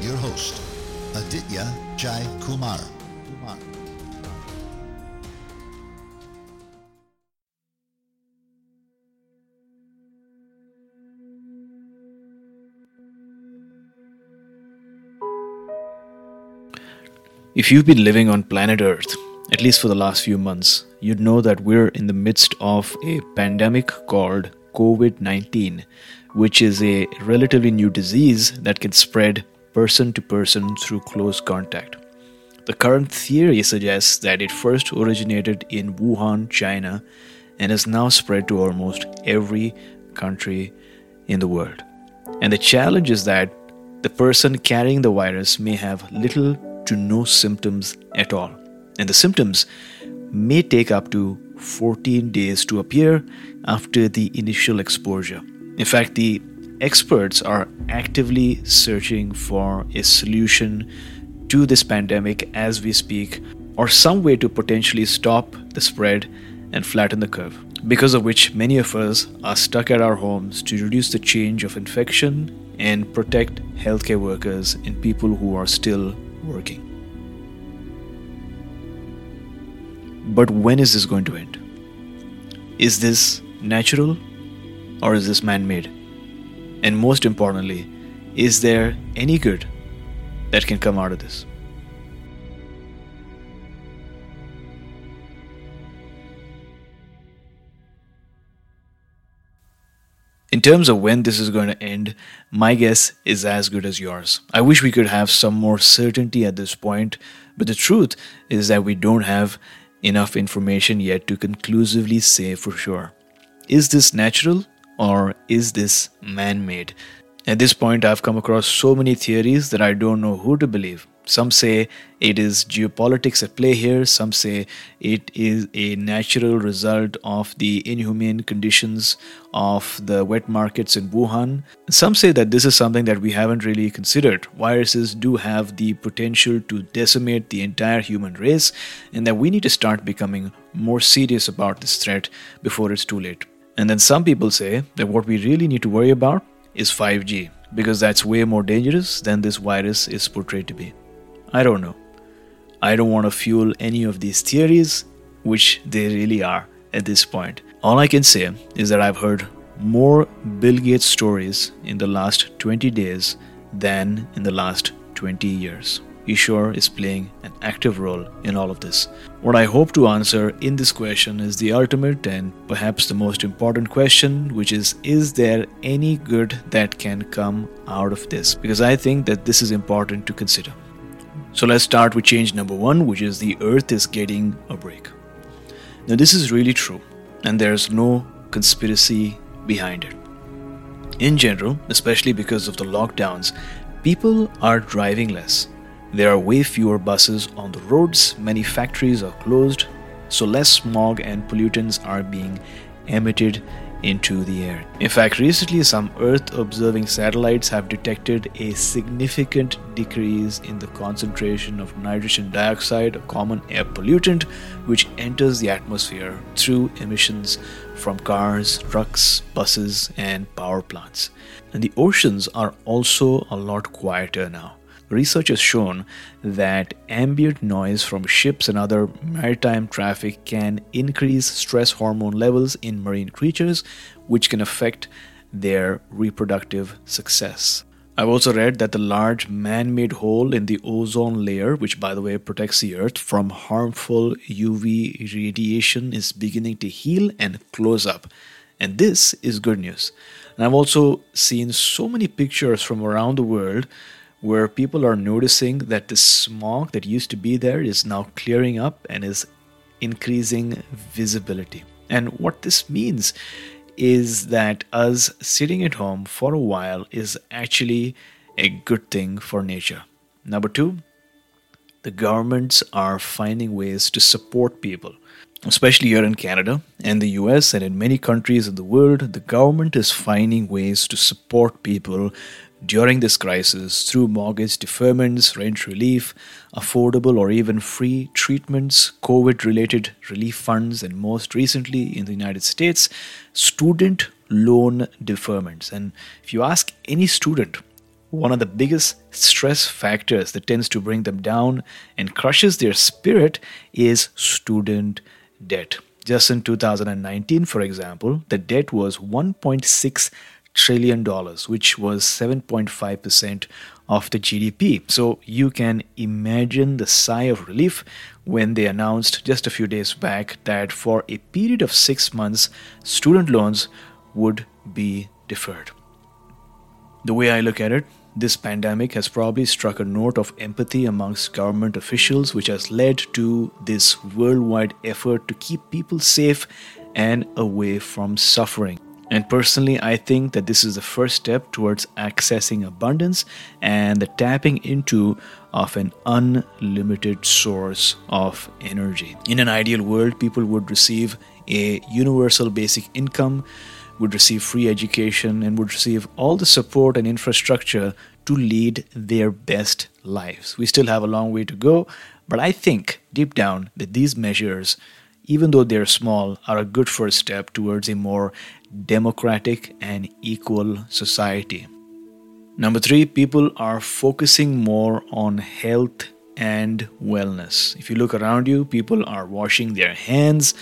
your host, Aditya Jai Kumar. If you've been living on planet Earth, at least for the last few months, you'd know that we're in the midst of a pandemic called COVID 19, which is a relatively new disease that can spread person to person through close contact. The current theory suggests that it first originated in Wuhan, China, and has now spread to almost every country in the world. And the challenge is that the person carrying the virus may have little to no symptoms at all. And the symptoms may take up to 14 days to appear after the initial exposure. In fact, the experts are actively searching for a solution to this pandemic as we speak, or some way to potentially stop the spread and flatten the curve. Because of which, many of us are stuck at our homes to reduce the change of infection and protect healthcare workers and people who are still working. But when is this going to end? Is this natural or is this man made? And most importantly, is there any good that can come out of this? In terms of when this is going to end, my guess is as good as yours. I wish we could have some more certainty at this point, but the truth is that we don't have enough information yet to conclusively say for sure. Is this natural or is this man made? At this point, I've come across so many theories that I don't know who to believe. Some say it is geopolitics at play here, some say it is a natural result of the inhumane conditions of the wet markets in Wuhan. Some say that this is something that we haven't really considered. Viruses do have the potential to decimate the entire human race, and that we need to start becoming more serious about this threat before it's too late. And then some people say that what we really need to worry about is 5G, because that's way more dangerous than this virus is portrayed to be. I don't know. I don't want to fuel any of these theories, which they really are at this point. All I can say is that I've heard more Bill Gates stories in the last 20 days than in the last 20 years. Ishwar is playing an active role in all of this. What I hope to answer in this question is the ultimate and perhaps the most important question, which is Is there any good that can come out of this? Because I think that this is important to consider. So let's start with change number one, which is the earth is getting a break. Now, this is really true, and there's no conspiracy behind it. In general, especially because of the lockdowns, people are driving less. There are way fewer buses on the roads, many factories are closed, so less smog and pollutants are being emitted into the air. In fact, recently some Earth observing satellites have detected a significant decrease in the concentration of nitrogen dioxide, a common air pollutant, which enters the atmosphere through emissions from cars, trucks, buses, and power plants. And the oceans are also a lot quieter now research has shown that ambient noise from ships and other maritime traffic can increase stress hormone levels in marine creatures, which can affect their reproductive success. I've also read that the large man made hole in the ozone layer, which by the way protects the Earth from harmful UV radiation, is beginning to heal and close up. And this is good news. And I've also seen so many pictures from around the world where people are noticing that the smog that used to be there is now clearing up and is increasing visibility. And what this means is that us sitting at home for a while is actually a good thing for nature. Number two, the governments are finding ways to support people. Especially here in Canada and the US and in many countries of the world, the government is finding ways to support people during this crisis through mortgage deferments, rent relief, affordable or even free treatments, COVID related relief funds, and most recently in the United States, student loan deferments. And if you ask any student, one of the biggest stress factors that tends to bring them down and crushes their spirit is student debt. Just in 2019, for example, the debt was 1.6 trillion dollars, which was 7.5% of the GDP. So you can imagine the sigh of relief when they announced just a few days back that for a period of six months, student loans would be deferred. The way I look at it, this pandemic has probably struck a note of empathy amongst government officials, which has led to this worldwide effort to keep people safe and away from suffering. And personally, I think that this is the first step towards accessing abundance and the tapping into of an unlimited source of energy. In an ideal world, people would receive a universal basic income, would receive free education, and would receive all the support and infrastructure to lead their best lives. We still have a long way to go, but I think deep down that these measures even though they're small, are a good first step towards a more democratic and equal society. Number three, people are focusing more on health and wellness. If you look around you, people are washing their hands,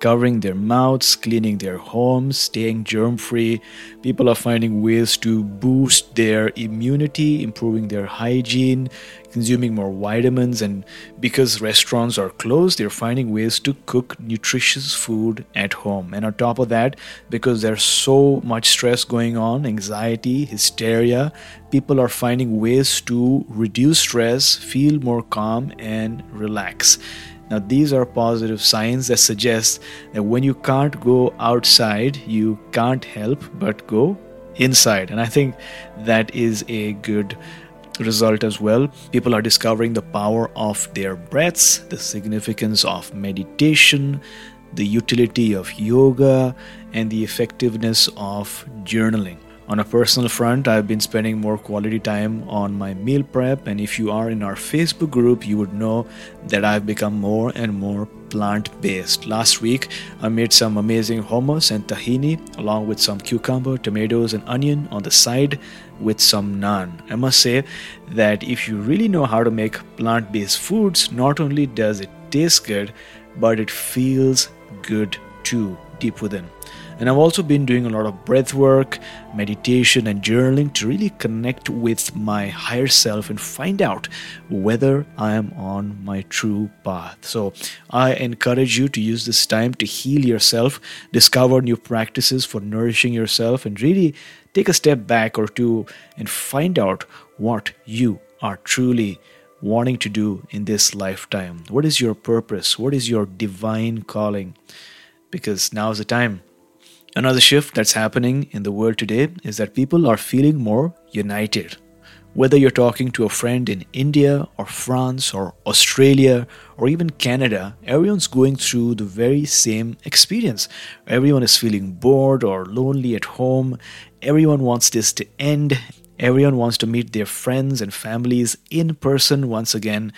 covering their mouths, cleaning their homes, staying germ free. People are finding ways to boost their immunity, improving their hygiene, consuming more vitamins. And because restaurants are closed, they're finding ways to cook nutritious food at home. And on top of that, because there's so much stress going on, anxiety, hysteria, people are finding ways to reduce stress, feel more calm, and relax. Now, these are positive signs that suggest that when you can't go outside, you can't help but go inside. And I think that is a good result as well. People are discovering the power of their breaths, the significance of meditation, the utility of yoga, and the effectiveness of journaling. On a personal front, I've been spending more quality time on my meal prep, and if you are in our Facebook group, you would know that I've become more and more plant based. Last week, I made some amazing hummus and tahini along with some cucumber, tomatoes, and onion on the side with some naan. I must say that if you really know how to make plant based foods, not only does it taste good, but it feels good too, deep within. And I've also been doing a lot of breath work, meditation, and journaling to really connect with my higher self and find out whether I am on my true path. So I encourage you to use this time to heal yourself, discover new practices for nourishing yourself, and really take a step back or two and find out what you are truly wanting to do in this lifetime. What is your purpose? What is your divine calling? Because now is the time Another shift that's happening in the world today is that people are feeling more united. Whether you're talking to a friend in India or France or Australia or even Canada, everyone's going through the very same experience. Everyone is feeling bored or lonely at home. Everyone wants this to end. Everyone wants to meet their friends and families in person once again.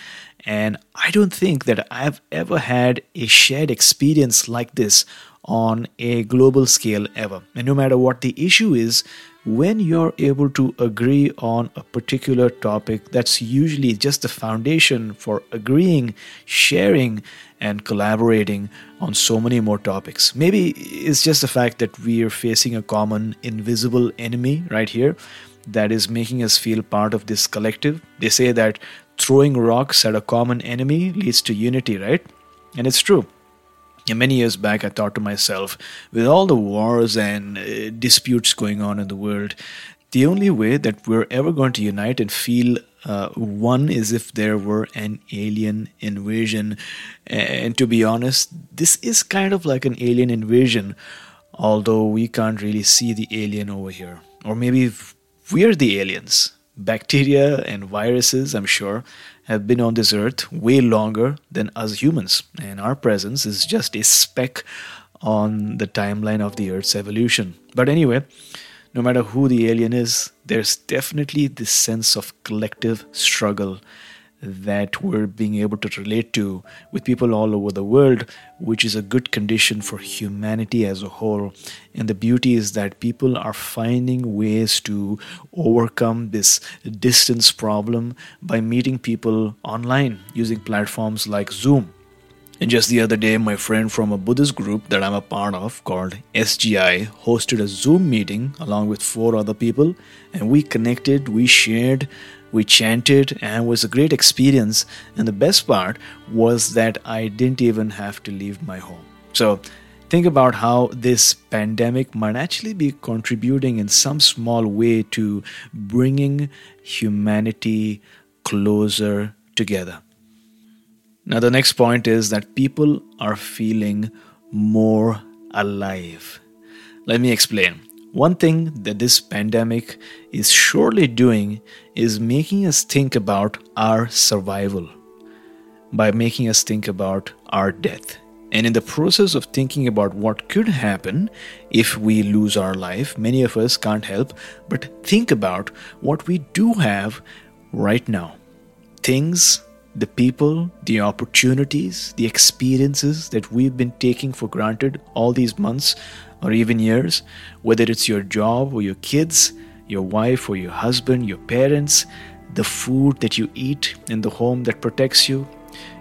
And I don't think that I've ever had a shared experience like this on a global scale ever. And no matter what the issue is, when you're able to agree on a particular topic, that's usually just the foundation for agreeing, sharing, and collaborating on so many more topics. Maybe it's just the fact that we are facing a common invisible enemy right here. That is making us feel part of this collective. They say that throwing rocks at a common enemy leads to unity, right? And it's true. And many years back, I thought to myself, with all the wars and uh, disputes going on in the world, the only way that we're ever going to unite and feel uh, one is if there were an alien invasion. And to be honest, this is kind of like an alien invasion, although we can't really see the alien over here. Or maybe we're the aliens. Bacteria and viruses, I'm sure, have been on this earth way longer than us humans, and our presence is just a speck on the timeline of the earth's evolution. But anyway, no matter who the alien is, there's definitely this sense of collective struggle that we're being able to relate to with people all over the world, which is a good condition for humanity as a whole. And the beauty is that people are finding ways to overcome this distance problem by meeting people online using platforms like Zoom. And just the other day, my friend from a Buddhist group that I'm a part of called SGI hosted a Zoom meeting along with four other people, and we connected, we shared, we chanted, and it was a great experience. And the best part was that I didn't even have to leave my home. So, think about how this pandemic might actually be contributing in some small way to bringing humanity closer together. Now, the next point is that people are feeling more alive. Let me explain. One thing that this pandemic is surely doing is making us think about our survival by making us think about our death. And in the process of thinking about what could happen if we lose our life, many of us can't help but think about what we do have right now. Things the people, the opportunities, the experiences that we've been taking for granted all these months or even years, whether it's your job or your kids, your wife or your husband, your parents, the food that you eat in the home that protects you.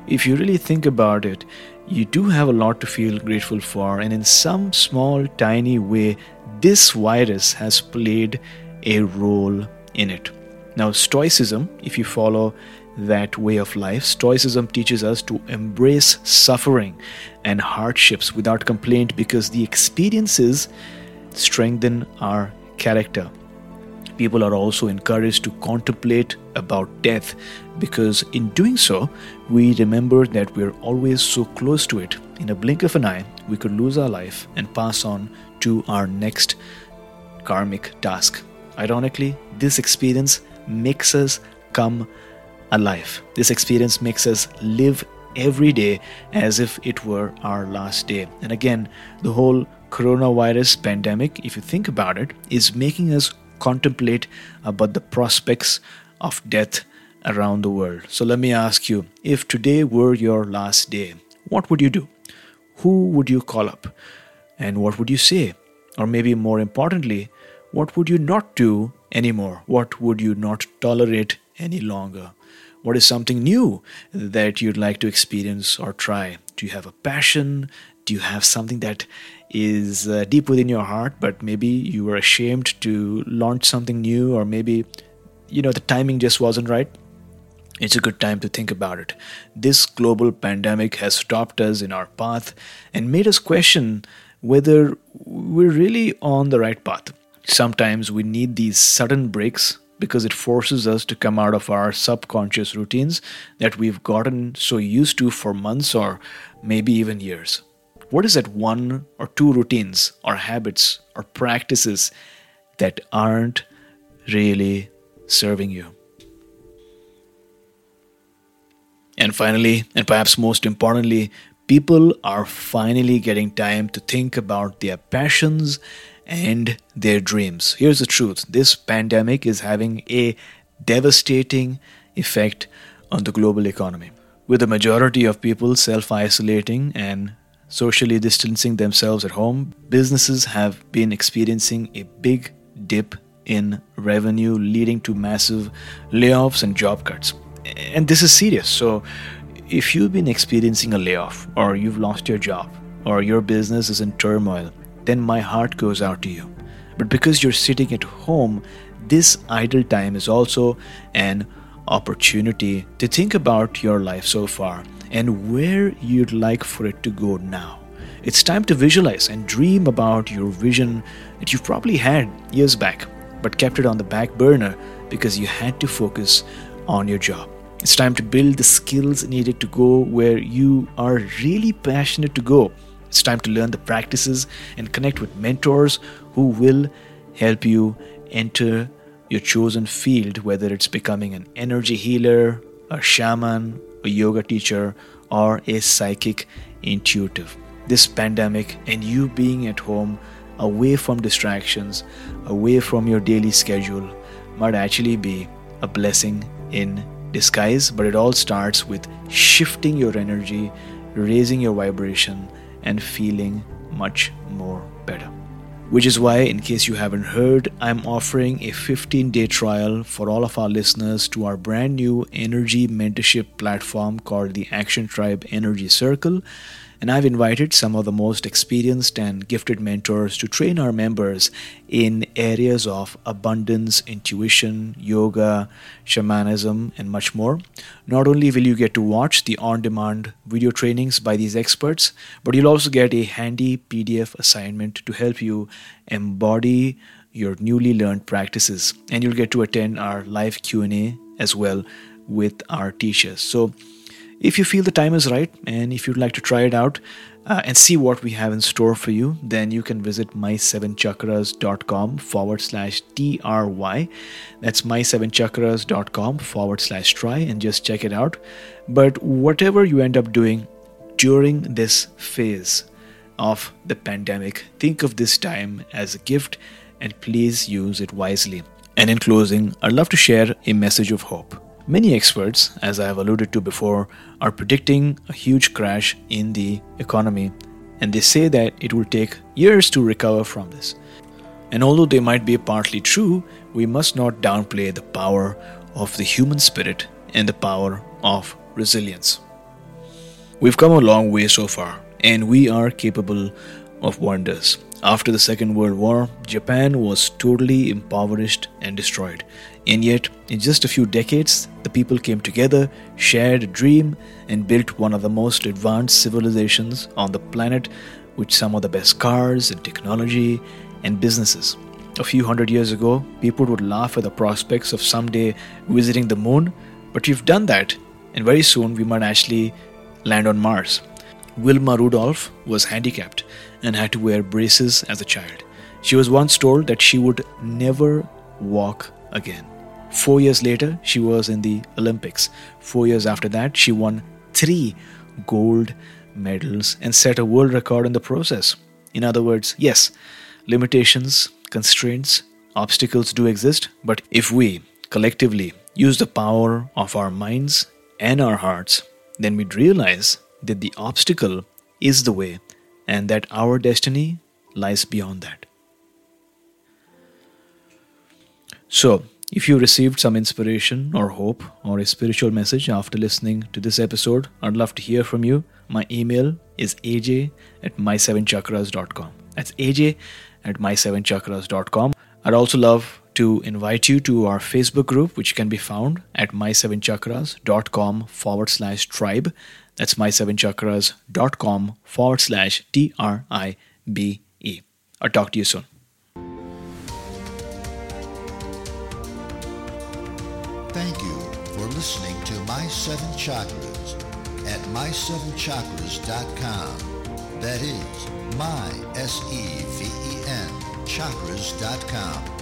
If you really think about it, you do have a lot to feel grateful for, and in some small, tiny way, this virus has played a role in it. Now, Stoicism, if you follow that way of life, Stoicism teaches us to embrace suffering and hardships without complaint because the experiences strengthen our character. People are also encouraged to contemplate about death because, in doing so, we remember that we're always so close to it. In a blink of an eye, we could lose our life and pass on to our next karmic task. Ironically, this experience makes us come alive. This experience makes us live every day as if it were our last day. And again, the whole coronavirus pandemic, if you think about it, is making us contemplate about the prospects of death around the world. So let me ask you if today were your last day, what would you do? Who would you call up? And what would you say? Or maybe more importantly, what would you not do anymore? What would you not tolerate any longer? What is something new that you'd like to experience or try? Do you have a passion? Do you have something that is uh, deep within your heart, but maybe you were ashamed to launch something new, or maybe, you know, the timing just wasn't right? It's a good time to think about it. This global pandemic has stopped us in our path and made us question whether we're really on the right path. Sometimes we need these sudden breaks because it forces us to come out of our subconscious routines that we've gotten so used to for months or maybe even years. What is that one or two routines or habits or practices that aren't really serving you? And finally, and perhaps most importantly, people are finally getting time to think about their passions and their dreams. Here's the truth this pandemic is having a devastating effect on the global economy. With the majority of people self isolating and socially distancing themselves at home, businesses have been experiencing a big dip in revenue, leading to massive layoffs and job cuts. And this is serious. So, if you've been experiencing a layoff, or you've lost your job, or your business is in turmoil, then my heart goes out to you. But because you're sitting at home, this idle time is also an opportunity to think about your life so far and where you'd like for it to go now. It's time to visualize and dream about your vision that you've probably had years back, but kept it on the back burner because you had to focus on your job. It's time to build the skills needed to go where you are really passionate to go. It's time to learn the practices and connect with mentors who will help you enter your chosen field, whether it's becoming an energy healer, a shaman, a yoga teacher, or a psychic intuitive. This pandemic and you being at home, away from distractions, away from your daily schedule, might actually be a blessing in disguise, but it all starts with shifting your energy, raising your vibration, and feeling much more better. Which is why, in case you haven't heard, I'm offering a 15 day trial for all of our listeners to our brand new energy mentorship platform called the Action Tribe Energy Circle and I've invited some of the most experienced and gifted mentors to train our members in areas of abundance, intuition, yoga, shamanism, and much more. Not only will you get to watch the on demand video trainings by these experts, but you'll also get a handy PDF assignment to help you embody your newly learned practices and you'll get to attend our live Q&A as well with our teachers. So if you feel the time is right and if you'd like to try it out uh, and see what we have in store for you, then you can visit my7chakras.com forward slash TRY. That's my7chakras.com forward slash try and just check it out. But whatever you end up doing during this phase of the pandemic, think of this time as a gift and please use it wisely. And in closing, I'd love to share a message of hope. Many experts, as I have alluded to before, are predicting a huge crash in the economy, and they say that it will take years to recover from this. And although they might be partly true, we must not downplay the power of the human spirit and the power of resilience. We've come a long way so far, and we are capable of wonders. After the Second World War, Japan was totally impoverished and destroyed. And yet, in just a few decades, the people came together, shared a dream, and built one of the most advanced civilizations on the planet with some of the best cars and technology and businesses. A few hundred years ago, people would laugh at the prospects of someday visiting the moon, but we've done that, and very soon we might actually land on Mars. Wilma Rudolph was handicapped and had to wear braces as a child. She was once told that she would never walk again. Four years later, she was in the Olympics. Four years after that, she won three gold medals and set a world record in the process. In other words, yes, limitations, constraints, obstacles do exist, but if we collectively use the power of our minds and our hearts, then we'd realize that the obstacle is the way and that our destiny lies beyond that. So, if you received some inspiration or hope or a spiritual message after listening to this episode, I'd love to hear from you. My email is aj at my7chakras.com. That's aj at my7chakras.com. I'd also love to invite you to our Facebook group, which can be found at my7chakras.com forward slash tribe. That's my7chakras.com forward slash T R I B E. I'll talk to you soon. Thank you for listening to My Seven Chakras at my7chakras.com. That is my S E V E N chakras.com.